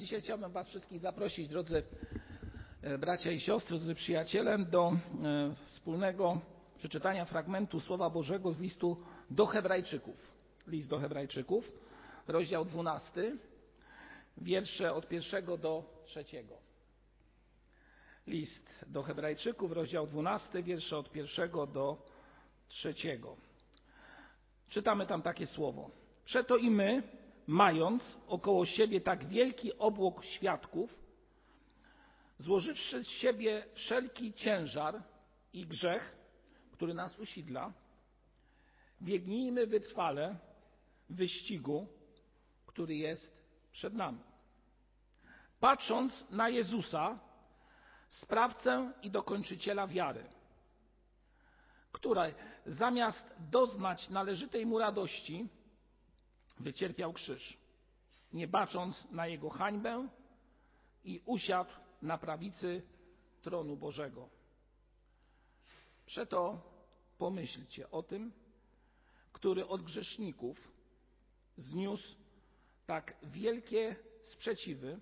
Dzisiaj chciałbym Was wszystkich zaprosić, drodzy e, bracia i siostry, drodzy przyjaciele, do e, wspólnego przeczytania fragmentu Słowa Bożego z listu do Hebrajczyków. List do Hebrajczyków, rozdział 12, wiersze od pierwszego do trzeciego. List do Hebrajczyków, rozdział 12, wiersze od pierwszego do trzeciego. Czytamy tam takie słowo. Przeto i my, mając około siebie tak wielki obłok świadków, złożywszy z siebie wszelki ciężar i grzech, który nas usidla, biegnijmy wytrwale wyścigu, który jest przed nami. Patrząc na Jezusa, sprawcę i dokończyciela wiary, który zamiast doznać należytej mu radości, wycierpiał krzyż, nie bacząc na jego hańbę i usiadł na prawicy tronu Bożego. Przeto pomyślcie o tym, który od grzeszników zniósł tak wielkie sprzeciwy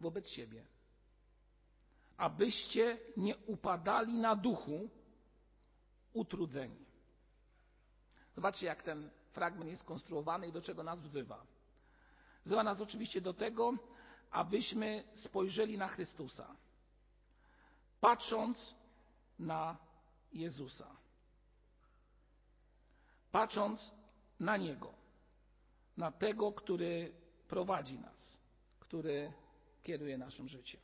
wobec siebie, abyście nie upadali na duchu utrudzeni. Zobaczcie, jak ten fragment jest konstruowany i do czego nas wzywa. Wzywa nas oczywiście do tego, abyśmy spojrzeli na Chrystusa, patrząc na Jezusa, patrząc na Niego, na tego, który prowadzi nas, który kieruje naszym życiem.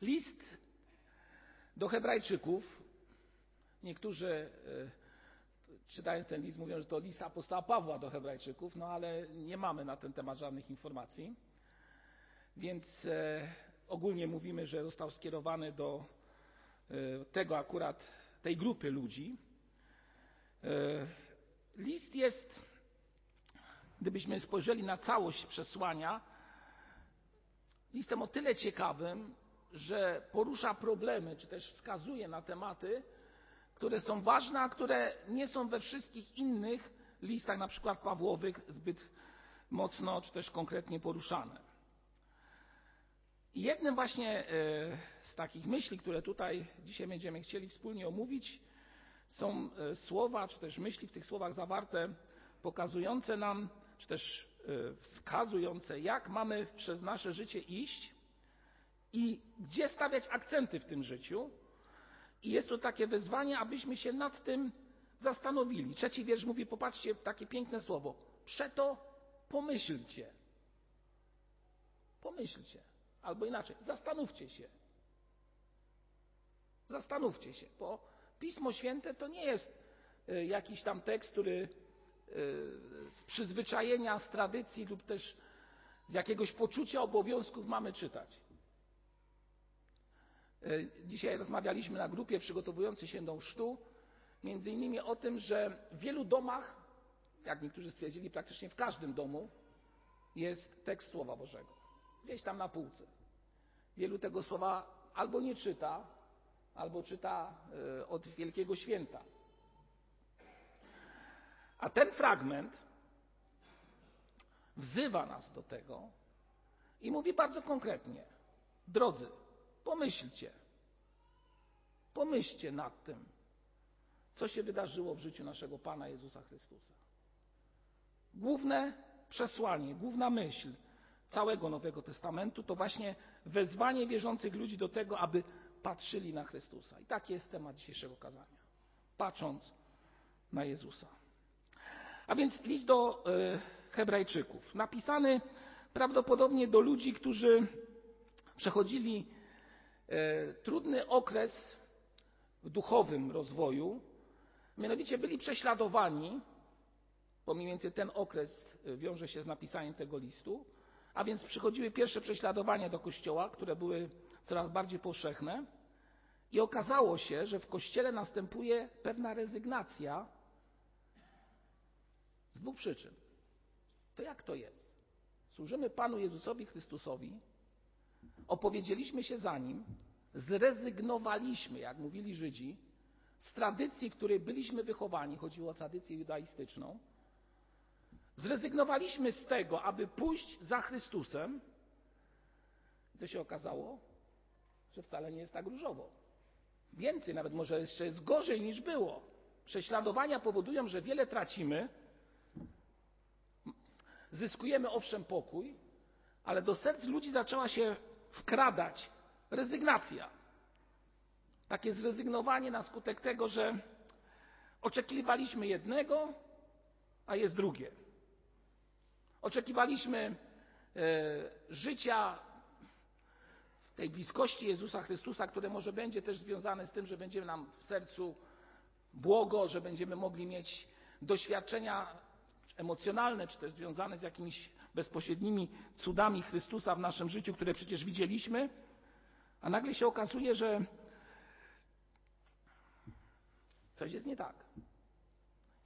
List do Hebrajczyków, niektórzy czytając ten list, mówią, że to list apostoła Pawła do Hebrajczyków, no ale nie mamy na ten temat żadnych informacji. Więc e, ogólnie mówimy, że został skierowany do e, tego akurat, tej grupy ludzi. E, list jest, gdybyśmy spojrzeli na całość przesłania, listem o tyle ciekawym, że porusza problemy, czy też wskazuje na tematy, które są ważne, a które nie są we wszystkich innych listach, na przykład Pawłowych, zbyt mocno czy też konkretnie poruszane. Jednym właśnie e, z takich myśli, które tutaj dzisiaj będziemy chcieli wspólnie omówić, są e, słowa, czy też myśli w tych słowach zawarte, pokazujące nam, czy też e, wskazujące, jak mamy przez nasze życie iść i gdzie stawiać akcenty w tym życiu, i jest to takie wezwanie, abyśmy się nad tym zastanowili. Trzeci wiersz mówi, popatrzcie, takie piękne słowo. Przeto pomyślcie. Pomyślcie. Albo inaczej, zastanówcie się. Zastanówcie się, bo Pismo Święte to nie jest e, jakiś tam tekst, który e, z przyzwyczajenia, z tradycji lub też z jakiegoś poczucia obowiązków mamy czytać. E, dzisiaj rozmawialiśmy na grupie przygotowującej się do chrztu, między innymi o tym, że w wielu domach, jak niektórzy stwierdzili, praktycznie w każdym domu jest tekst Słowa Bożego. Gdzieś tam na półce. Wielu tego słowa albo nie czyta, albo czyta e, od Wielkiego Święta. A ten fragment wzywa nas do tego i mówi bardzo konkretnie: Drodzy, Pomyślcie. Pomyślcie nad tym, co się wydarzyło w życiu naszego Pana Jezusa Chrystusa. Główne przesłanie, główna myśl całego Nowego Testamentu to właśnie wezwanie wierzących ludzi do tego, aby patrzyli na Chrystusa. I taki jest temat dzisiejszego kazania. Patrząc na Jezusa. A więc list do e, Hebrajczyków, napisany prawdopodobnie do ludzi, którzy przechodzili trudny okres w duchowym rozwoju, mianowicie byli prześladowani, bo mniej więcej ten okres e, wiąże się z napisaniem tego listu, a więc przychodziły pierwsze prześladowania do kościoła, które były coraz bardziej powszechne i okazało się, że w kościele następuje pewna rezygnacja z dwóch przyczyn. To jak to jest? Służymy Panu Jezusowi Chrystusowi, opowiedzieliśmy się za nim, zrezygnowaliśmy, jak mówili Żydzi, z tradycji, której byliśmy wychowani, chodziło o tradycję judaistyczną, zrezygnowaliśmy z tego, aby pójść za Chrystusem Co się okazało? Że wcale nie jest tak różowo. Więcej, nawet może jeszcze jest gorzej niż było. Prześladowania powodują, że wiele tracimy. Zyskujemy owszem pokój, ale do serc ludzi zaczęła się wkradać rezygnacja. Takie zrezygnowanie na skutek tego, że oczekiwaliśmy jednego, a jest drugie. Oczekiwaliśmy e, życia w tej bliskości Jezusa Chrystusa, które może będzie też związane z tym, że będzie nam w sercu błogo, że będziemy mogli mieć doświadczenia emocjonalne, czy też związane z jakimiś bezpośrednimi cudami Chrystusa w naszym życiu, które przecież widzieliśmy, a nagle się okazuje, że coś jest nie tak.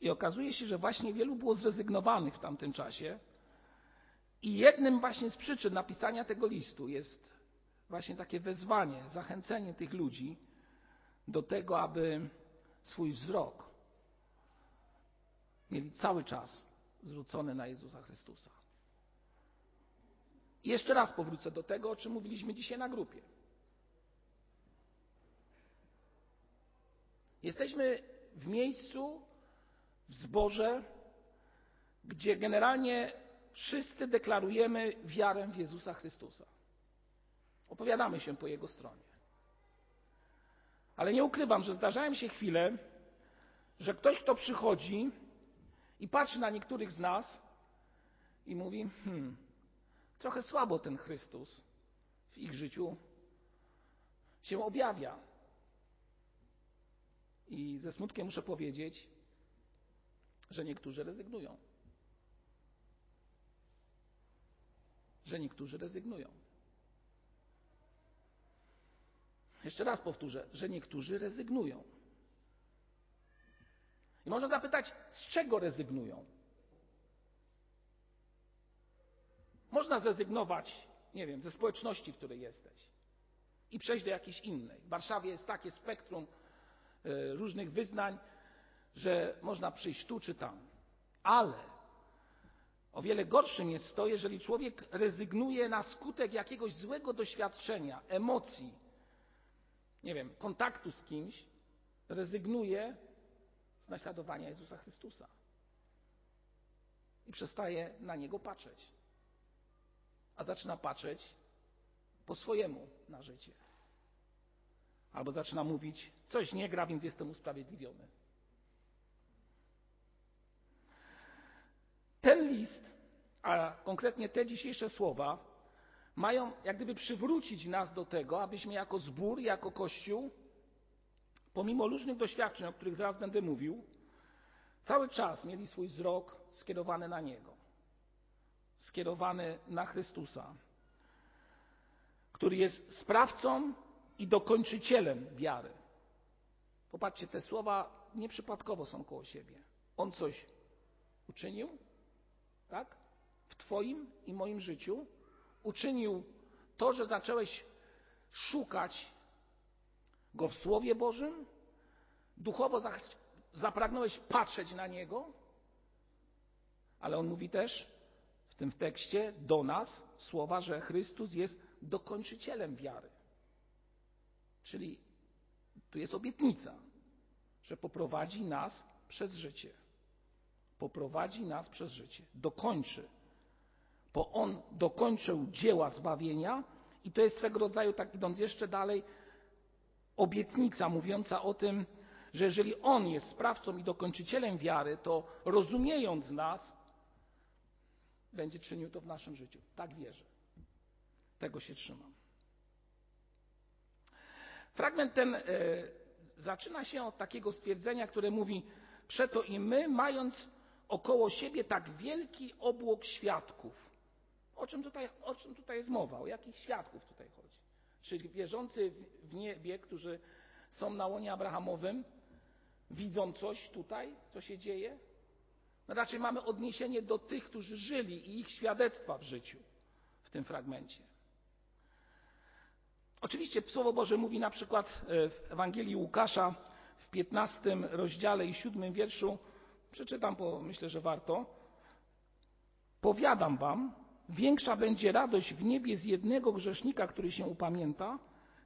I okazuje się, że właśnie wielu było zrezygnowanych w tamtym czasie. I jednym właśnie z przyczyn napisania tego listu jest właśnie takie wezwanie, zachęcenie tych ludzi do tego, aby swój wzrok mieli cały czas zwrócony na Jezusa Chrystusa. I jeszcze raz powrócę do tego, o czym mówiliśmy dzisiaj na grupie. Jesteśmy w miejscu, w zborze, gdzie generalnie wszyscy deklarujemy wiarę w Jezusa Chrystusa. Opowiadamy się po Jego stronie. Ale nie ukrywam, że zdarzają się chwile, że ktoś, kto przychodzi i patrzy na niektórych z nas i mówi: Hmm, trochę słabo ten Chrystus w ich życiu się objawia. I ze smutkiem muszę powiedzieć, że niektórzy rezygnują. Że niektórzy rezygnują. Jeszcze raz powtórzę, że niektórzy rezygnują. I można zapytać, z czego rezygnują? Można zrezygnować, nie wiem, ze społeczności, w której jesteś i przejść do jakiejś innej. W Warszawie jest takie spektrum e, różnych wyznań, że można przyjść tu czy tam. Ale o wiele gorszym jest to, jeżeli człowiek rezygnuje na skutek jakiegoś złego doświadczenia, emocji, nie wiem, kontaktu z kimś, rezygnuje naśladowania Jezusa Chrystusa i przestaje na niego patrzeć, a zaczyna patrzeć po swojemu na życie. Albo zaczyna mówić, coś nie gra, więc jestem usprawiedliwiony. Ten list, a konkretnie te dzisiejsze słowa, mają jak gdyby przywrócić nas do tego, abyśmy jako zbór, jako Kościół, pomimo różnych doświadczeń, o których zaraz będę mówił, cały czas mieli swój wzrok skierowany na Niego, skierowany na Chrystusa, który jest sprawcą i dokończycielem wiary. Popatrzcie, te słowa nieprzypadkowo są koło siebie. On coś uczynił, tak? W Twoim i moim życiu uczynił to, że zacząłeś szukać Go w Słowie Bożym, duchowo zapragnąłeś patrzeć na Niego, ale On mówi też w tym tekście do nas słowa, że Chrystus jest dokończycielem wiary. Czyli tu jest obietnica, że poprowadzi nas przez życie. Poprowadzi nas przez życie. Dokończy bo On dokończył dzieła zbawienia i to jest swego rodzaju, tak idąc jeszcze dalej, obietnica mówiąca o tym, że jeżeli On jest sprawcą i dokończycielem wiary, to rozumiejąc nas, będzie czynił to w naszym życiu. Tak wierzę. Tego się trzymam. Fragment ten e, zaczyna się od takiego stwierdzenia, które mówi: Przeto i my, mając około siebie tak wielki obłok świadków, o czym tutaj, o czym tutaj jest mowa? O jakich świadków tutaj chodzi? Czy wierzący w niebie, którzy są na łonie Abrahamowym, widzą coś tutaj, co się dzieje? No raczej mamy odniesienie do tych, którzy żyli i ich świadectwa w życiu w tym fragmencie. Oczywiście Słowo Boże mówi na przykład e, w Ewangelii Łukasza w 15 rozdziale i 7 wierszu, przeczytam, bo myślę, że warto. Powiadam wam, większa będzie radość w niebie z jednego grzesznika, który się upamięta,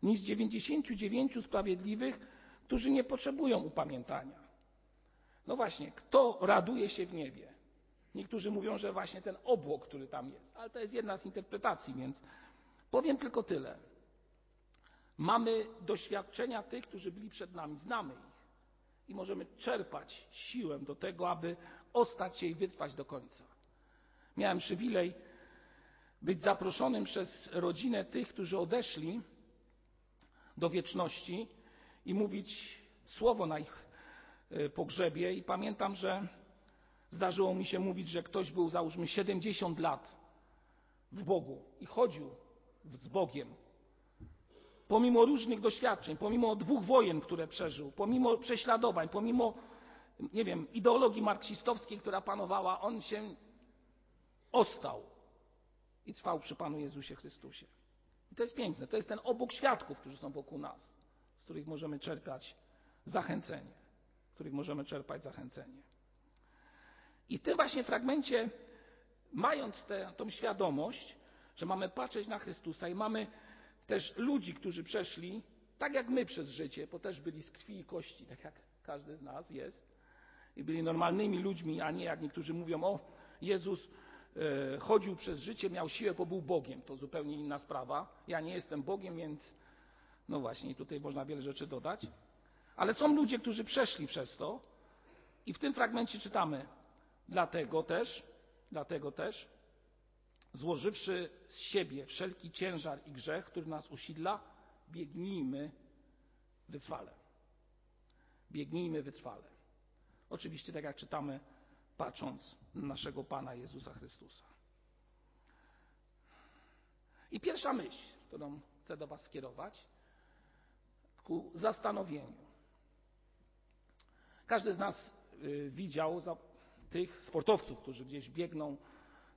niż z 99 sprawiedliwych, którzy nie potrzebują upamiętania. No właśnie, kto raduje się w niebie? Niektórzy mówią, że właśnie ten obłok, który tam jest, ale to jest jedna z interpretacji, więc powiem tylko tyle. Mamy doświadczenia tych, którzy byli przed nami, znamy ich i możemy czerpać siłę do tego, aby ostać się i wytrwać do końca. Miałem przywilej być zaproszonym przez rodzinę tych, którzy odeszli do wieczności i mówić słowo na ich e, pogrzebie. I pamiętam, że zdarzyło mi się mówić, że ktoś był, załóżmy, 70 lat w Bogu i chodził z Bogiem. Pomimo różnych doświadczeń, pomimo dwóch wojen, które przeżył, pomimo prześladowań, pomimo, nie wiem, ideologii marksistowskiej, która panowała, on się ostał i trwał przy Panu Jezusie Chrystusie. I to jest piękne. To jest ten obok świadków, którzy są wokół nas, z których możemy czerpać zachęcenie, z których możemy czerpać zachęcenie. I w tym właśnie fragmencie, mając tę świadomość, że mamy patrzeć na Chrystusa i mamy też ludzi, którzy przeszli, tak jak my przez życie, bo też byli z krwi i kości, tak jak każdy z nas jest, i byli normalnymi ludźmi, a nie jak niektórzy mówią, o Jezus chodził przez życie, miał siłę, bo był Bogiem. To zupełnie inna sprawa. Ja nie jestem Bogiem, więc no właśnie, tutaj można wiele rzeczy dodać. Ale są ludzie, którzy przeszli przez to i w tym fragmencie czytamy, dlatego też, dlatego też, złożywszy z siebie wszelki ciężar i grzech, który nas usidla, biegnijmy wytrwale. Biegnijmy wytrwale. Oczywiście, tak jak czytamy patrząc na naszego Pana Jezusa Chrystusa. I pierwsza myśl, którą chcę do Was skierować, ku zastanowieniu. Każdy z nas y, widział tych sportowców, którzy gdzieś biegną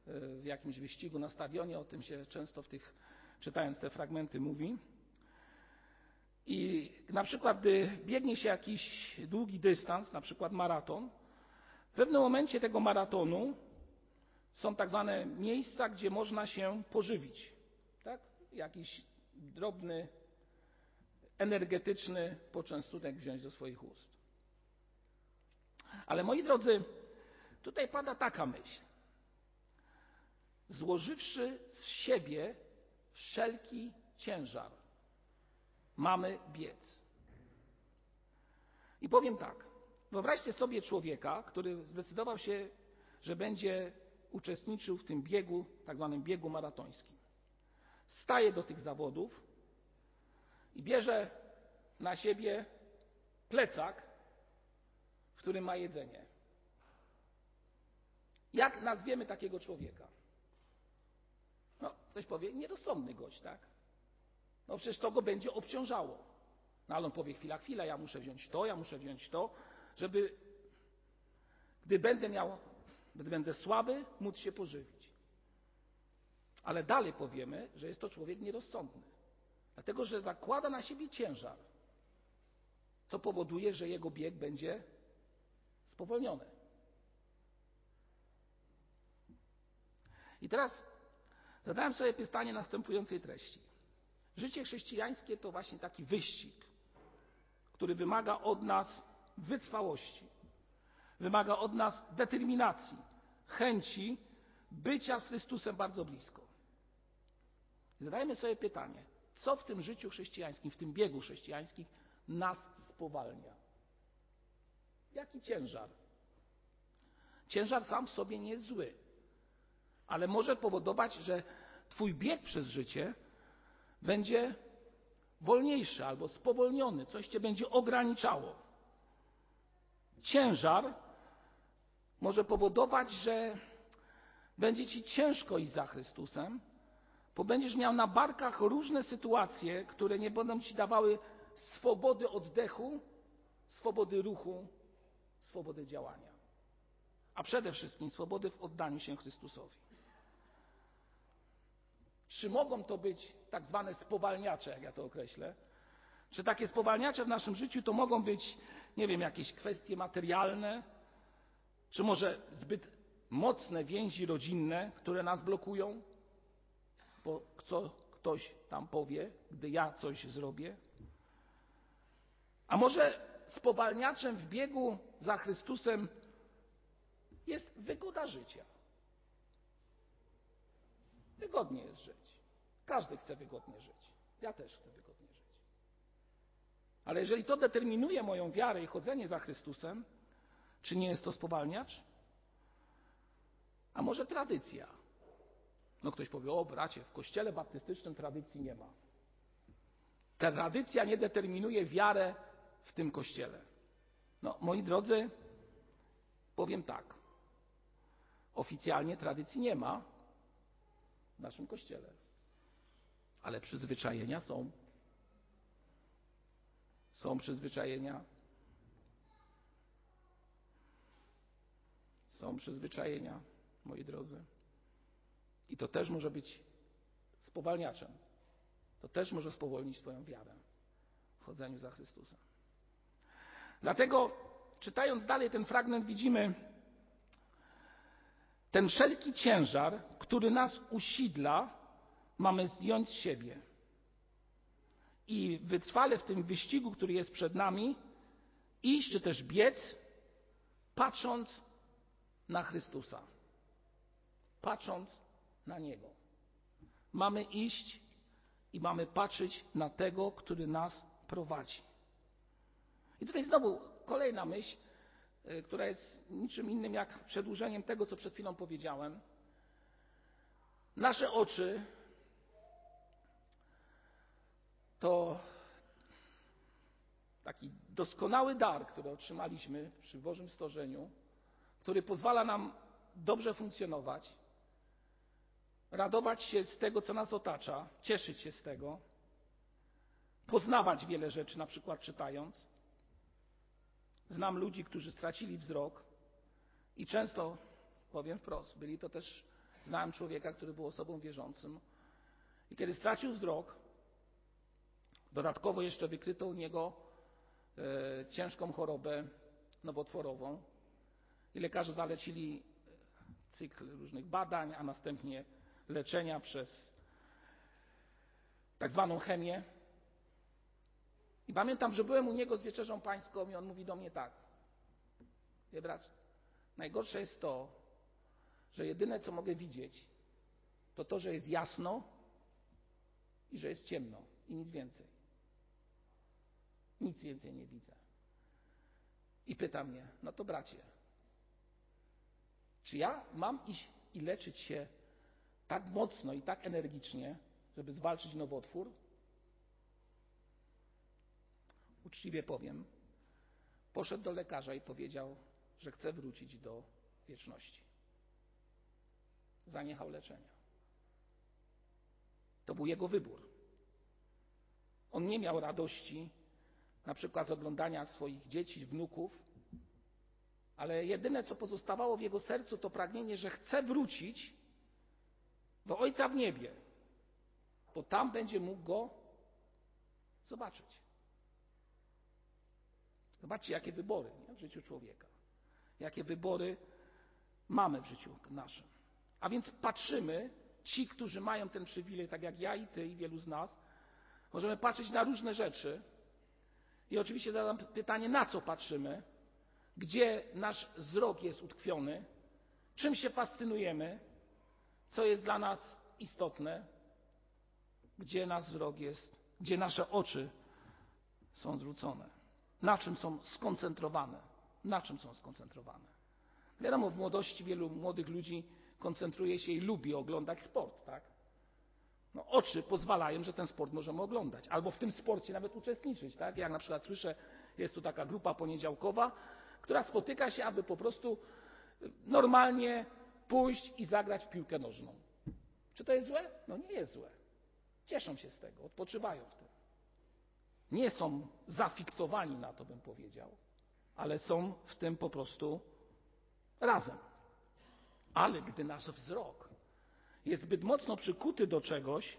y, w jakimś wyścigu na stadionie, o tym się często w tych, czytając te fragmenty mówi. I na przykład, gdy biegnie się jakiś długi dystans, na przykład maraton, w pewnym momencie tego maratonu są tak zwane miejsca, gdzie można się pożywić. Tak? Jakiś drobny, energetyczny poczęstunek wziąć do swoich ust. Ale moi drodzy, tutaj pada taka myśl. Złożywszy z siebie wszelki ciężar, mamy biec. I powiem tak. Wyobraźcie sobie człowieka, który zdecydował się, że będzie uczestniczył w tym biegu, tak zwanym biegu maratońskim. Staje do tych zawodów i bierze na siebie plecak, w którym ma jedzenie. Jak nazwiemy takiego człowieka? No, ktoś powie, nierozsądny gość, tak? No przecież to go będzie obciążało. No ale on powie, chwila, chwila, ja muszę wziąć to, ja muszę wziąć to żeby gdy będę miał, gdy będę słaby, móc się pożywić. Ale dalej powiemy, że jest to człowiek nierozsądny, dlatego że zakłada na siebie ciężar, co powoduje, że jego bieg będzie spowolniony. I teraz zadałem sobie pytanie następującej treści. Życie chrześcijańskie to właśnie taki wyścig, który wymaga od nas wytrwałości. Wymaga od nas determinacji, chęci bycia z Chrystusem bardzo blisko. zadajmy sobie pytanie, co w tym życiu chrześcijańskim, w tym biegu chrześcijańskim nas spowalnia? Jaki ciężar? Ciężar sam w sobie nie jest zły, ale może powodować, że Twój bieg przez życie będzie wolniejszy albo spowolniony, coś Cię będzie ograniczało ciężar może powodować, że będzie ci ciężko iść za Chrystusem, bo będziesz miał na barkach różne sytuacje, które nie będą ci dawały swobody oddechu, swobody ruchu, swobody działania. A przede wszystkim swobody w oddaniu się Chrystusowi. Czy mogą to być tak zwane spowalniacze, jak ja to określę? Czy takie spowalniacze w naszym życiu to mogą być nie wiem, jakieś kwestie materialne, czy może zbyt mocne więzi rodzinne, które nas blokują, po, co ktoś tam powie, gdy ja coś zrobię? A może spowalniaczem w biegu za Chrystusem jest wygoda życia? Wygodnie jest żyć. Każdy chce wygodnie żyć. Ja też chcę wygodnie. Ale jeżeli to determinuje moją wiarę i chodzenie za Chrystusem, czy nie jest to spowalniacz? A może tradycja? No ktoś powie, o bracie, w kościele baptystycznym tradycji nie ma. Ta tradycja nie determinuje wiarę w tym kościele. No, moi drodzy, powiem tak. Oficjalnie tradycji nie ma w naszym kościele, ale przyzwyczajenia są. Są przyzwyczajenia. Są przyzwyczajenia, moi drodzy. I to też może być spowalniaczem. To też może spowolnić Twoją wiarę w chodzeniu za Chrystusem. Dlatego, czytając dalej ten fragment, widzimy ten wszelki ciężar, który nas usidla, mamy zdjąć z siebie. I wytrwale w tym wyścigu, który jest przed nami, iść czy też biec, patrząc na Chrystusa. Patrząc na Niego. Mamy iść i mamy patrzeć na tego, który nas prowadzi. I tutaj znowu kolejna myśl, y, która jest niczym innym jak przedłużeniem tego, co przed chwilą powiedziałem. Nasze oczy to taki doskonały dar, który otrzymaliśmy przy Bożym Stworzeniu, który pozwala nam dobrze funkcjonować, radować się z tego, co nas otacza, cieszyć się z tego, poznawać wiele rzeczy, na przykład czytając. Znam ludzi, którzy stracili wzrok i często, powiem wprost, byli to też, znałem człowieka, który był osobą wierzącym i kiedy stracił wzrok, dodatkowo jeszcze wykryto u niego e, ciężką chorobę nowotworową i lekarze zalecili cykl różnych badań, a następnie leczenia przez tak zwaną chemię. I pamiętam, że byłem u niego z wieczerzą pańską i on mówi do mnie tak. Wie brat, najgorsze jest to, że jedyne co mogę widzieć, to to, że jest jasno i że jest ciemno i nic więcej. Nic więcej nie widzę. I pyta mnie, no to bracie, czy ja mam iść i leczyć się tak mocno i tak energicznie, żeby zwalczyć nowotwór? Uczciwie powiem, poszedł do lekarza i powiedział, że chce wrócić do wieczności. Zaniechał leczenia. To był jego wybór. On nie miał radości na przykład z oglądania swoich dzieci, wnuków, ale jedyne, co pozostawało w jego sercu, to pragnienie, że chce wrócić do Ojca w niebie, bo tam będzie mógł go zobaczyć. Zobaczcie, jakie wybory nie? w życiu człowieka. Jakie wybory mamy w życiu naszym. A więc patrzymy, ci, którzy mają ten przywilej, tak jak ja i ty i wielu z nas, możemy patrzeć na różne rzeczy. I oczywiście zadam pytanie, na co patrzymy, gdzie nasz wzrok jest utkwiony, czym się fascynujemy, co jest dla nas istotne, gdzie nasz wzrok jest, gdzie nasze oczy są zwrócone, na czym są skoncentrowane, na czym są skoncentrowane. Wiadomo, w młodości wielu młodych ludzi koncentruje się i lubi oglądać sport, tak? No, oczy pozwalają, że ten sport możemy oglądać, albo w tym sporcie nawet uczestniczyć, tak? Jak na przykład słyszę, jest tu taka grupa poniedziałkowa, która spotyka się, aby po prostu normalnie pójść i zagrać w piłkę nożną. Czy to jest złe? No nie jest złe. Cieszą się z tego, odpoczywają w tym. Nie są zafiksowani na to, bym powiedział, ale są w tym po prostu razem. Ale gdy nasz wzrok jest zbyt mocno przykuty do czegoś,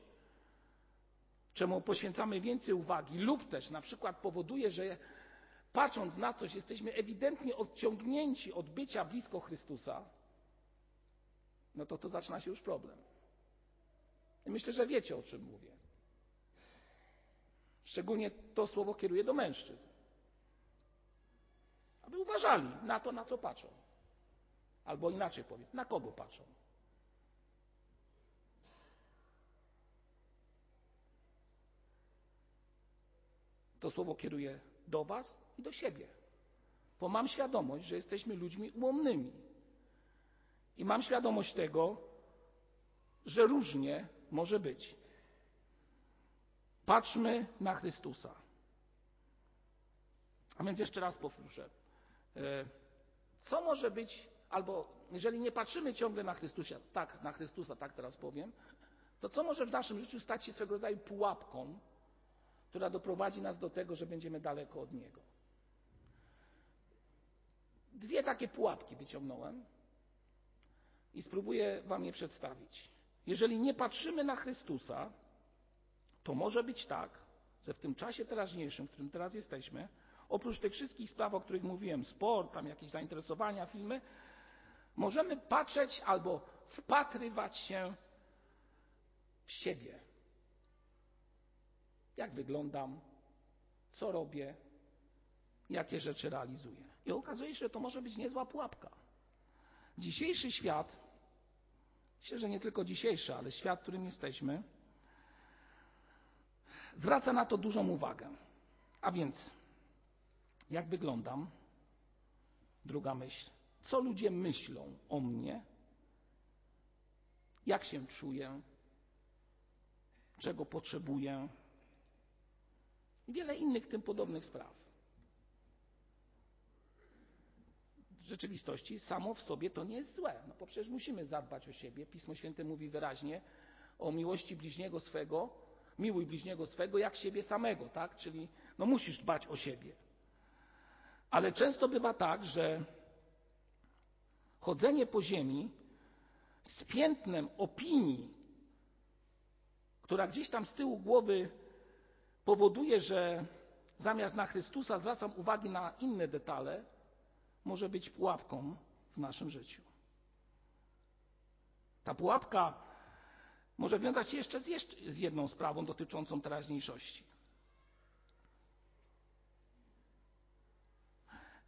czemu poświęcamy więcej uwagi, lub też na przykład powoduje, że patrząc na coś jesteśmy ewidentnie odciągnięci od bycia blisko Chrystusa, no to to zaczyna się już problem. Myślę, że wiecie o czym mówię. Szczególnie to słowo kieruje do mężczyzn. Aby uważali na to, na co patrzą. Albo inaczej powiem, na kogo patrzą. To słowo kieruje do Was i do siebie. Bo mam świadomość, że jesteśmy ludźmi ułomnymi. I mam świadomość tego, że różnie może być. Patrzmy na Chrystusa. A więc jeszcze raz powtórzę. Co może być, albo jeżeli nie patrzymy ciągle na Chrystusa, tak, na Chrystusa, tak teraz powiem, to co może w naszym życiu stać się swego rodzaju pułapką, która doprowadzi nas do tego, że będziemy daleko od Niego? Dwie takie pułapki wyciągnąłem i spróbuję Wam je przedstawić. Jeżeli nie patrzymy na Chrystusa, to może być tak, że w tym czasie teraźniejszym, w którym teraz jesteśmy, oprócz tych wszystkich spraw, o których mówiłem, sport, tam jakieś zainteresowania, filmy, możemy patrzeć albo wpatrywać się w siebie. Jak wyglądam, co robię, jakie rzeczy realizuję. I okazuje się, że to może być niezła pułapka. Dzisiejszy świat, myślę, że nie tylko dzisiejszy, ale świat, w którym jesteśmy, zwraca na to dużą uwagę. A więc, jak wyglądam? Druga myśl. Co ludzie myślą o mnie? Jak się czuję? Czego potrzebuję? I wiele innych tym podobnych spraw. W rzeczywistości samo w sobie to nie jest złe, no bo przecież musimy zadbać o siebie. Pismo Święte mówi wyraźnie o miłości bliźniego swego, miłuj bliźniego swego jak siebie samego, tak? Czyli no musisz dbać o siebie. Ale często bywa tak, że chodzenie po ziemi z piętnem opinii, która gdzieś tam z tyłu głowy powoduje, że zamiast na Chrystusa zwracam uwagi na inne detale, może być pułapką w naszym życiu. Ta pułapka może wiązać się jeszcze z, jeszcze z jedną sprawą dotyczącą teraźniejszości.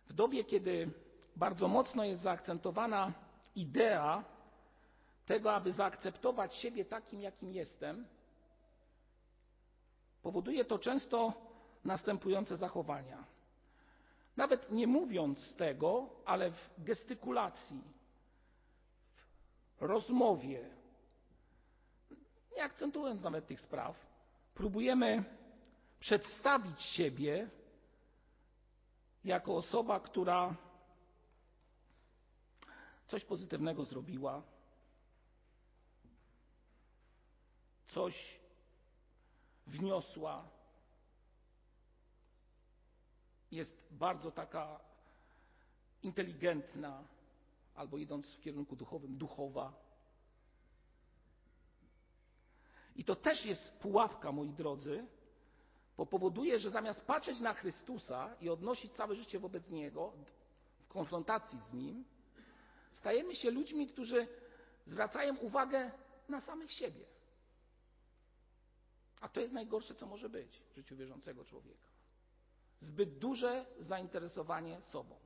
W dobie, kiedy bardzo mocno jest zaakcentowana idea tego, aby zaakceptować siebie takim, jakim jestem, powoduje to często następujące zachowania. Nawet nie mówiąc tego, ale w gestykulacji, w rozmowie, nie akcentując nawet tych spraw, próbujemy przedstawić siebie jako osoba, która coś pozytywnego zrobiła, coś wniosła, jest bardzo taka inteligentna, albo idąc w kierunku duchowym, duchowa. I to też jest pułapka, moi drodzy, bo powoduje, że zamiast patrzeć na Chrystusa i odnosić całe życie wobec Niego, w konfrontacji z Nim, stajemy się ludźmi, którzy zwracają uwagę na samych siebie. A to jest najgorsze, co może być w życiu wierzącego człowieka. Zbyt duże zainteresowanie sobą.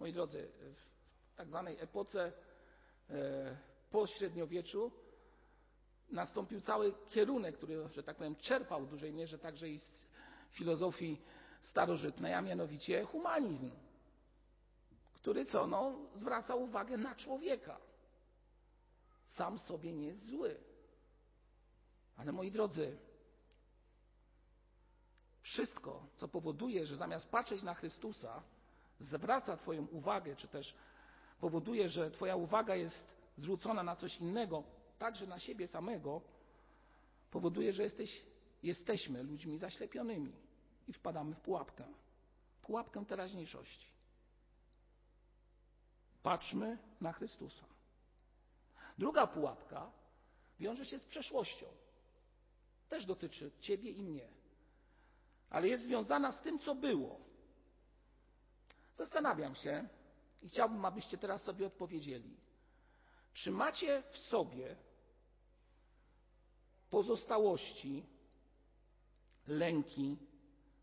Moi drodzy, w tak zwanej epoce e, po średniowieczu nastąpił cały kierunek, który, że tak powiem, czerpał w dużej mierze także i z filozofii starożytnej, a mianowicie humanizm, który co, no, zwraca uwagę na człowieka. Sam sobie nie jest zły. Ale moi drodzy, wszystko, co powoduje, że zamiast patrzeć na Chrystusa, zwraca Twoją uwagę, czy też powoduje, że Twoja uwaga jest zwrócona na coś innego, także na siebie samego, powoduje, że jesteś, jesteśmy ludźmi zaślepionymi i wpadamy w pułapkę. Pułapkę teraźniejszości. Patrzmy na Chrystusa. Druga pułapka wiąże się z przeszłością. Też dotyczy Ciebie i mnie. Ale jest związana z tym, co było. Zastanawiam się i chciałbym, abyście teraz sobie odpowiedzieli. Czy macie w sobie pozostałości, lęki,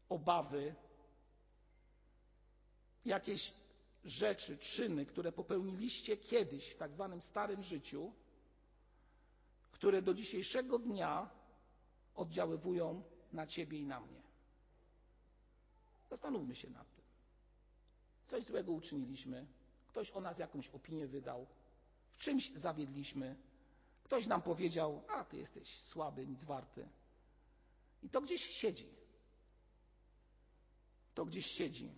obawy, jakieś rzeczy, czyny, które popełniliście kiedyś w tak zwanym starym życiu, które do dzisiejszego dnia oddziaływują na ciebie i na mnie. Zastanówmy się nad tym. Coś złego uczyniliśmy, ktoś o nas jakąś opinię wydał, w czymś zawiedliśmy, ktoś nam powiedział: A ty jesteś słaby, nic warty. I to gdzieś siedzi. To gdzieś siedzi.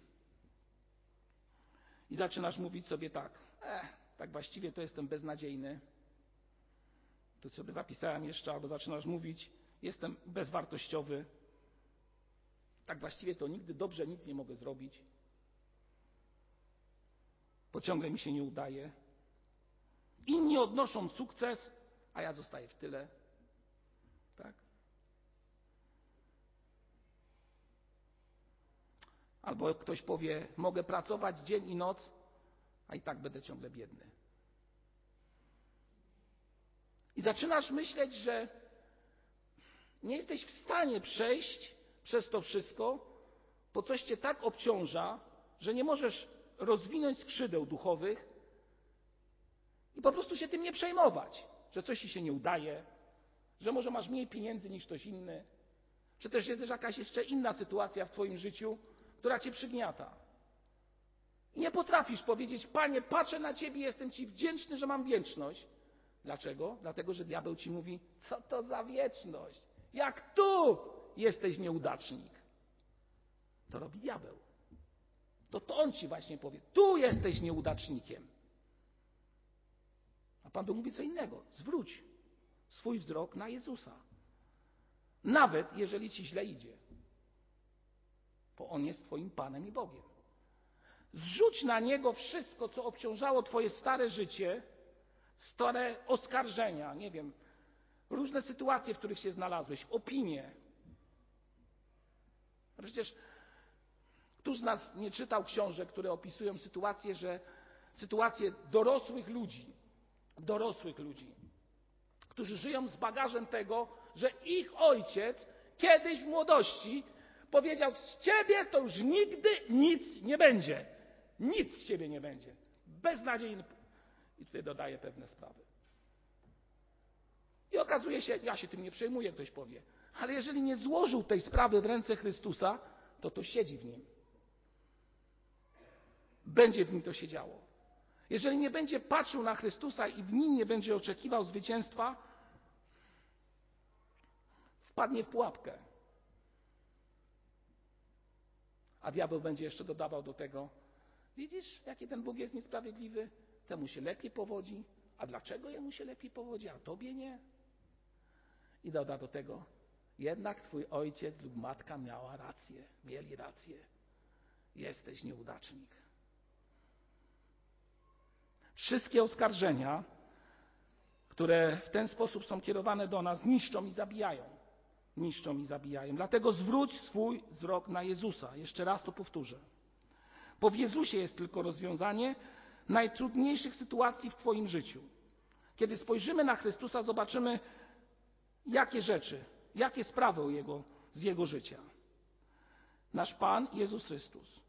I zaczynasz mówić sobie tak: eh, tak właściwie to jestem beznadziejny. To sobie zapisałem jeszcze, albo zaczynasz mówić: Jestem bezwartościowy. Tak właściwie to nigdy dobrze nic nie mogę zrobić. Bo ciągle mi się nie udaje. Inni odnoszą sukces, a ja zostaję w tyle. Tak? Albo ktoś powie: Mogę pracować dzień i noc, a i tak będę ciągle biedny. I zaczynasz myśleć, że nie jesteś w stanie przejść przez to wszystko, bo coś cię tak obciąża, że nie możesz rozwinąć skrzydeł duchowych i po prostu się tym nie przejmować, że coś ci się nie udaje, że może masz mniej pieniędzy niż ktoś inny, czy też jest jakaś jeszcze inna sytuacja w Twoim życiu, która Cię przygniata. I nie potrafisz powiedzieć, Panie, patrzę na Ciebie, jestem Ci wdzięczny, że mam wieczność. Dlaczego? Dlatego, że diabeł Ci mówi, co to za wieczność? Jak tu jesteś nieudacznik? To robi diabeł. To to on Ci właśnie powie, tu jesteś nieudacznikiem. A Pan Bóg mówi co innego. Zwróć swój wzrok na Jezusa. Nawet jeżeli Ci źle idzie bo On jest Twoim Panem i Bogiem. Zrzuć na Niego wszystko, co obciążało Twoje stare życie, stare oskarżenia, nie wiem, różne sytuacje, w których się znalazłeś, opinie. Przecież któż z nas nie czytał książek, które opisują sytuacje, że sytuacje dorosłych ludzi, dorosłych ludzi, którzy żyją z bagażem tego, że ich ojciec kiedyś w młodości powiedział: Z ciebie to już nigdy nic nie będzie. Nic z ciebie nie będzie. Beznadziejny. I tutaj dodaję pewne sprawy. I okazuje się, ja się tym nie przejmuję, ktoś powie, ale jeżeli nie złożył tej sprawy w ręce Chrystusa, to to siedzi w nim. Będzie w nim to siedziało. Jeżeli nie będzie patrzył na Chrystusa i w nim nie będzie oczekiwał zwycięstwa, wpadnie w pułapkę. A diabeł będzie jeszcze dodawał do tego, widzisz, jaki ten Bóg jest niesprawiedliwy? Temu się lepiej powodzi. A dlaczego jemu się lepiej powodzi, a tobie nie? I doda do tego, jednak twój ojciec lub matka miała rację, mieli rację. Jesteś nieudacznik. Wszystkie oskarżenia, które w ten sposób są kierowane do nas, niszczą i zabijają niszczą i zabijają. Dlatego zwróć swój wzrok na Jezusa. Jeszcze raz to powtórzę. Bo w Jezusie jest tylko rozwiązanie najtrudniejszych sytuacji w Twoim życiu. Kiedy spojrzymy na Chrystusa, zobaczymy, jakie rzeczy, jakie sprawy jego, z Jego życia. Nasz Pan Jezus Chrystus.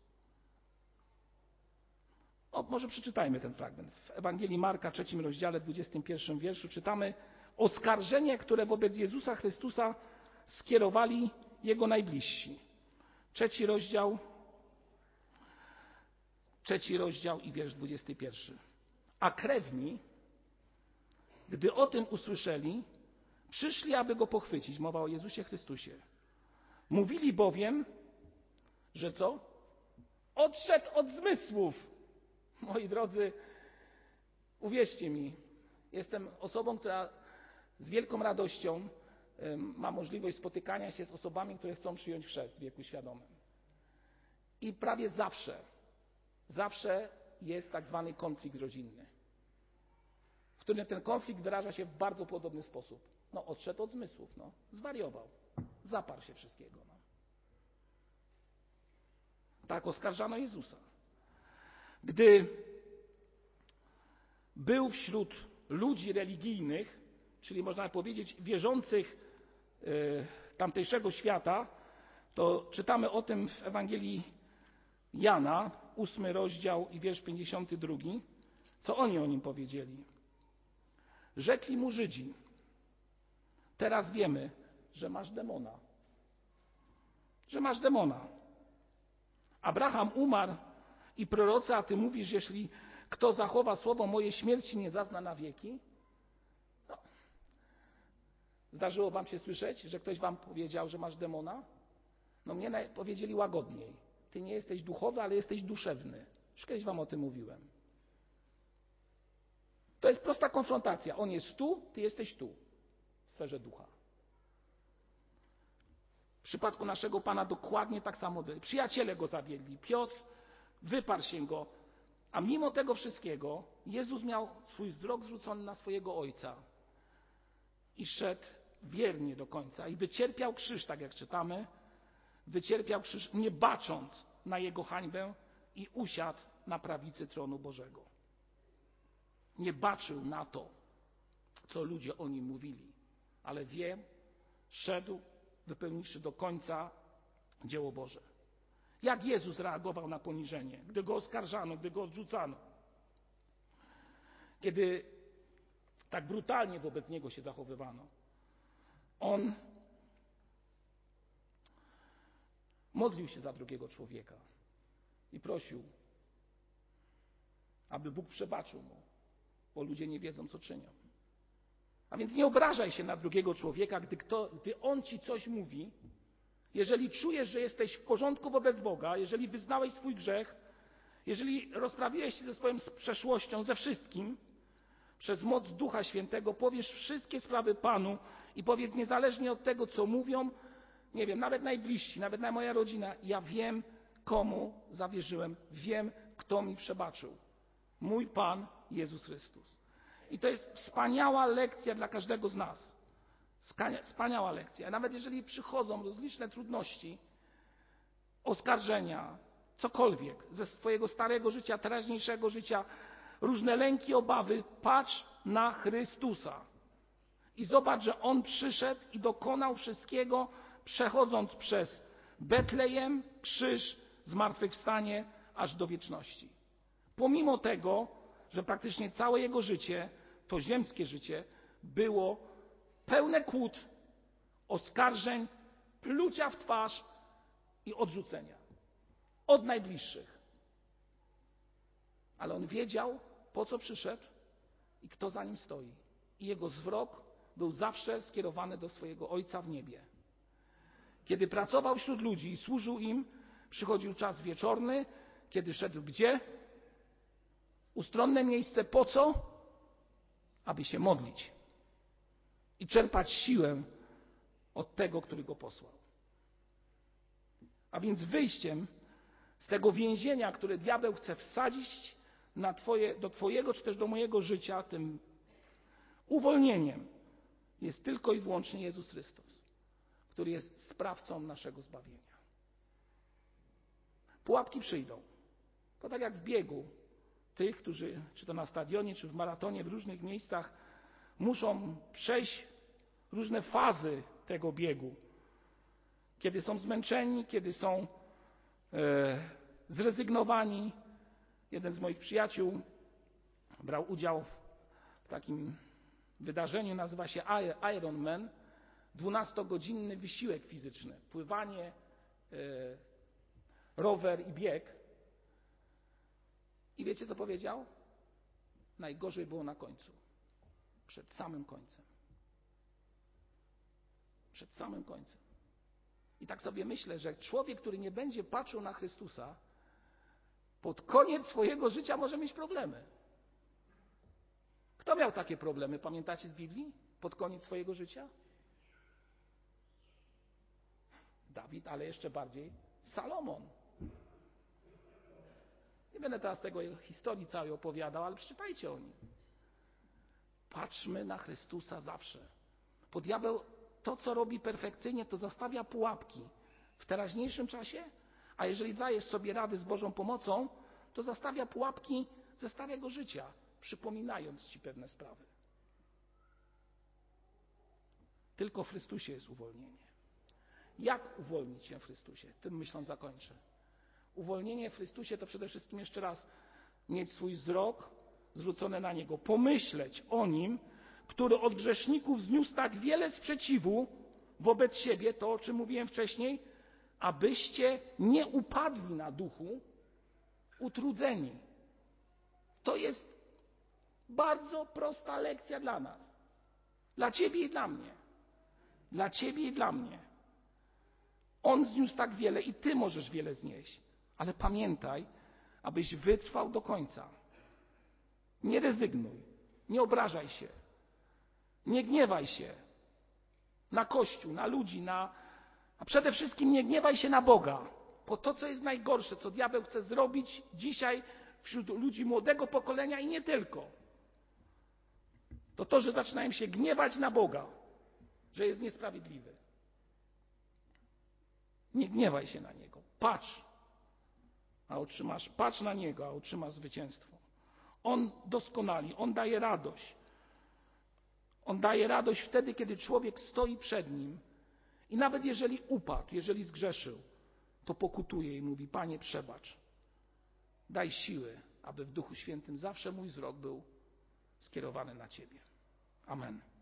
O, może przeczytajmy ten fragment. W Ewangelii Marka, trzecim rozdziale, 21 wierszu czytamy oskarżenie, które wobec Jezusa Chrystusa skierowali Jego najbliżsi. Trzeci rozdział, trzeci rozdział i wiersz 21. A krewni, gdy o tym usłyszeli, przyszli, aby go pochwycić. Mowa o Jezusie Chrystusie. Mówili bowiem, że co? Odszedł od zmysłów. Moi drodzy, uwierzcie mi, jestem osobą, która z wielką radością ma możliwość spotykania się z osobami, które chcą przyjąć chrzest w wieku świadomym. I prawie zawsze, zawsze jest tak zwany konflikt rodzinny, w którym ten konflikt wyraża się w bardzo podobny sposób. No, odszedł od zmysłów, no, zwariował, zaparł się wszystkiego. No. Tak oskarżano Jezusa. Gdy był wśród ludzi religijnych, czyli można powiedzieć wierzących tamtejszego świata, to czytamy o tym w Ewangelii Jana, ósmy rozdział i wiersz 52, co oni o nim powiedzieli. Rzekli mu Żydzi, teraz wiemy, że masz demona. Że masz demona. Abraham umarł i prorocy, a ty mówisz, jeśli kto zachowa słowo moje śmierci nie zazna na wieki? No. Zdarzyło wam się słyszeć, że ktoś wam powiedział, że masz demona? No mnie powiedzieli łagodniej. Ty nie jesteś duchowy, ale jesteś duszewny. Już kiedyś wam o tym mówiłem. To jest prosta konfrontacja. On jest tu, ty jesteś tu, sferze ducha. W przypadku naszego Pana dokładnie tak samo było. Przyjaciele go zawiedli. Piotr wyparł się go. A mimo tego wszystkiego Jezus miał swój wzrok zwrócony na swojego Ojca i szedł wiernie do końca i wycierpiał krzyż, tak jak czytamy, wycierpiał krzyż, nie bacząc na jego hańbę i usiadł na prawicy tronu Bożego. Nie baczył na to, co ludzie o nim mówili, ale wie, szedł, wypełniwszy do końca dzieło Boże. Jak Jezus reagował na poniżenie, gdy go oskarżano, gdy go odrzucano? Kiedy tak brutalnie wobec niego się zachowywano. On modlił się za drugiego człowieka i prosił, aby Bóg przebaczył mu, bo ludzie nie wiedzą, co czynią. A więc nie obrażaj się na drugiego człowieka, gdy, kto, gdy on ci coś mówi. Jeżeli czujesz, że jesteś w porządku wobec Boga, jeżeli wyznałeś swój grzech, jeżeli rozprawiłeś się ze swoją przeszłością, ze wszystkim, przez moc Ducha Świętego powiesz wszystkie sprawy Panu i powiedz niezależnie od tego, co mówią, nie wiem, nawet najbliżsi, nawet na moja rodzina, ja wiem, komu zawierzyłem, wiem, kto mi przebaczył. Mój Pan Jezus Chrystus. I to jest wspaniała lekcja dla każdego z nas. Wspaniała lekcja. Nawet jeżeli przychodzą rozliczne trudności, oskarżenia, cokolwiek ze swojego starego życia, teraźniejszego życia, różne lęki, obawy, patrz na Chrystusa. I zobacz, że On przyszedł i dokonał wszystkiego, przechodząc przez Betlejem, krzyż, zmartwychwstanie, aż do wieczności. Pomimo tego, że praktycznie całe Jego życie, to ziemskie życie, było pełne kłód, oskarżeń, plucia w twarz i odrzucenia. Od najbliższych. Ale on wiedział, po co przyszedł i kto za nim stoi. I jego zwrok był zawsze skierowany do swojego Ojca w niebie. Kiedy pracował wśród ludzi i służył im, przychodził czas wieczorny, kiedy szedł gdzie? Ustronne miejsce po co? Aby się modlić i czerpać siłę od tego, który go posłał. A więc wyjściem z tego więzienia, które diabeł chce wsadzić twoje, do Twojego czy też do mojego życia, tym uwolnieniem jest tylko i wyłącznie Jezus Chrystus, który jest sprawcą naszego zbawienia. Pułapki przyjdą. To tak jak w biegu tych, którzy, czy to na stadionie, czy w maratonie, w różnych miejscach, muszą przejść różne fazy tego biegu. Kiedy są zmęczeni, kiedy są e, zrezygnowani. Jeden z moich przyjaciół brał udział w takim wydarzeniu, nazywa się Ironman. 12-godzinny wysiłek fizyczny, pływanie, e, rower i bieg. I wiecie, co powiedział? Najgorzej było na końcu. Przed samym końcem. Przed samym końcem. I tak sobie myślę, że człowiek, który nie będzie patrzył na Chrystusa, pod koniec swojego życia może mieć problemy. Kto miał takie problemy? Pamiętacie z Biblii? Pod koniec swojego życia? Dawid, ale jeszcze bardziej Salomon. Nie będę teraz tego historii całej opowiadał, ale przeczytajcie o nim. Patrzmy na Chrystusa zawsze. Bo diabeł to, co robi perfekcyjnie, to zostawia pułapki w teraźniejszym czasie, a jeżeli dajesz sobie rady z Bożą pomocą, to zostawia pułapki ze starego życia, przypominając ci pewne sprawy. Tylko w Chrystusie jest uwolnienie. Jak uwolnić się w Chrystusie? Tym myślą zakończę. Uwolnienie w Chrystusie to przede wszystkim jeszcze raz mieć swój wzrok zwrócony na Niego, pomyśleć o Nim, który od grzeszników zniósł tak wiele sprzeciwu wobec siebie, to o czym mówiłem wcześniej, abyście nie upadli na duchu, utrudzeni. To jest bardzo prosta lekcja dla nas. Dla Ciebie i dla mnie. Dla Ciebie i dla mnie. On zniósł tak wiele i Ty możesz wiele znieść. Ale pamiętaj, abyś wytrwał do końca. Nie rezygnuj. Nie obrażaj się. Nie gniewaj się na Kościół, na ludzi, na, a przede wszystkim nie gniewaj się na Boga. Bo to, co jest najgorsze, co diabeł chce zrobić dzisiaj wśród ludzi młodego pokolenia i nie tylko, to to, że zaczynają się gniewać na Boga, że jest niesprawiedliwy. Nie gniewaj się na Niego. Patrz, a otrzymasz, patrz na Niego, a otrzymasz zwycięstwo. On doskonali, On daje radość. On daje radość wtedy, kiedy człowiek stoi przed Nim i nawet jeżeli upadł, jeżeli zgrzeszył, to pokutuje i mówi: Panie, przebacz. Daj siły, aby w Duchu Świętym zawsze mój wzrok był skierowany na Ciebie. Amen.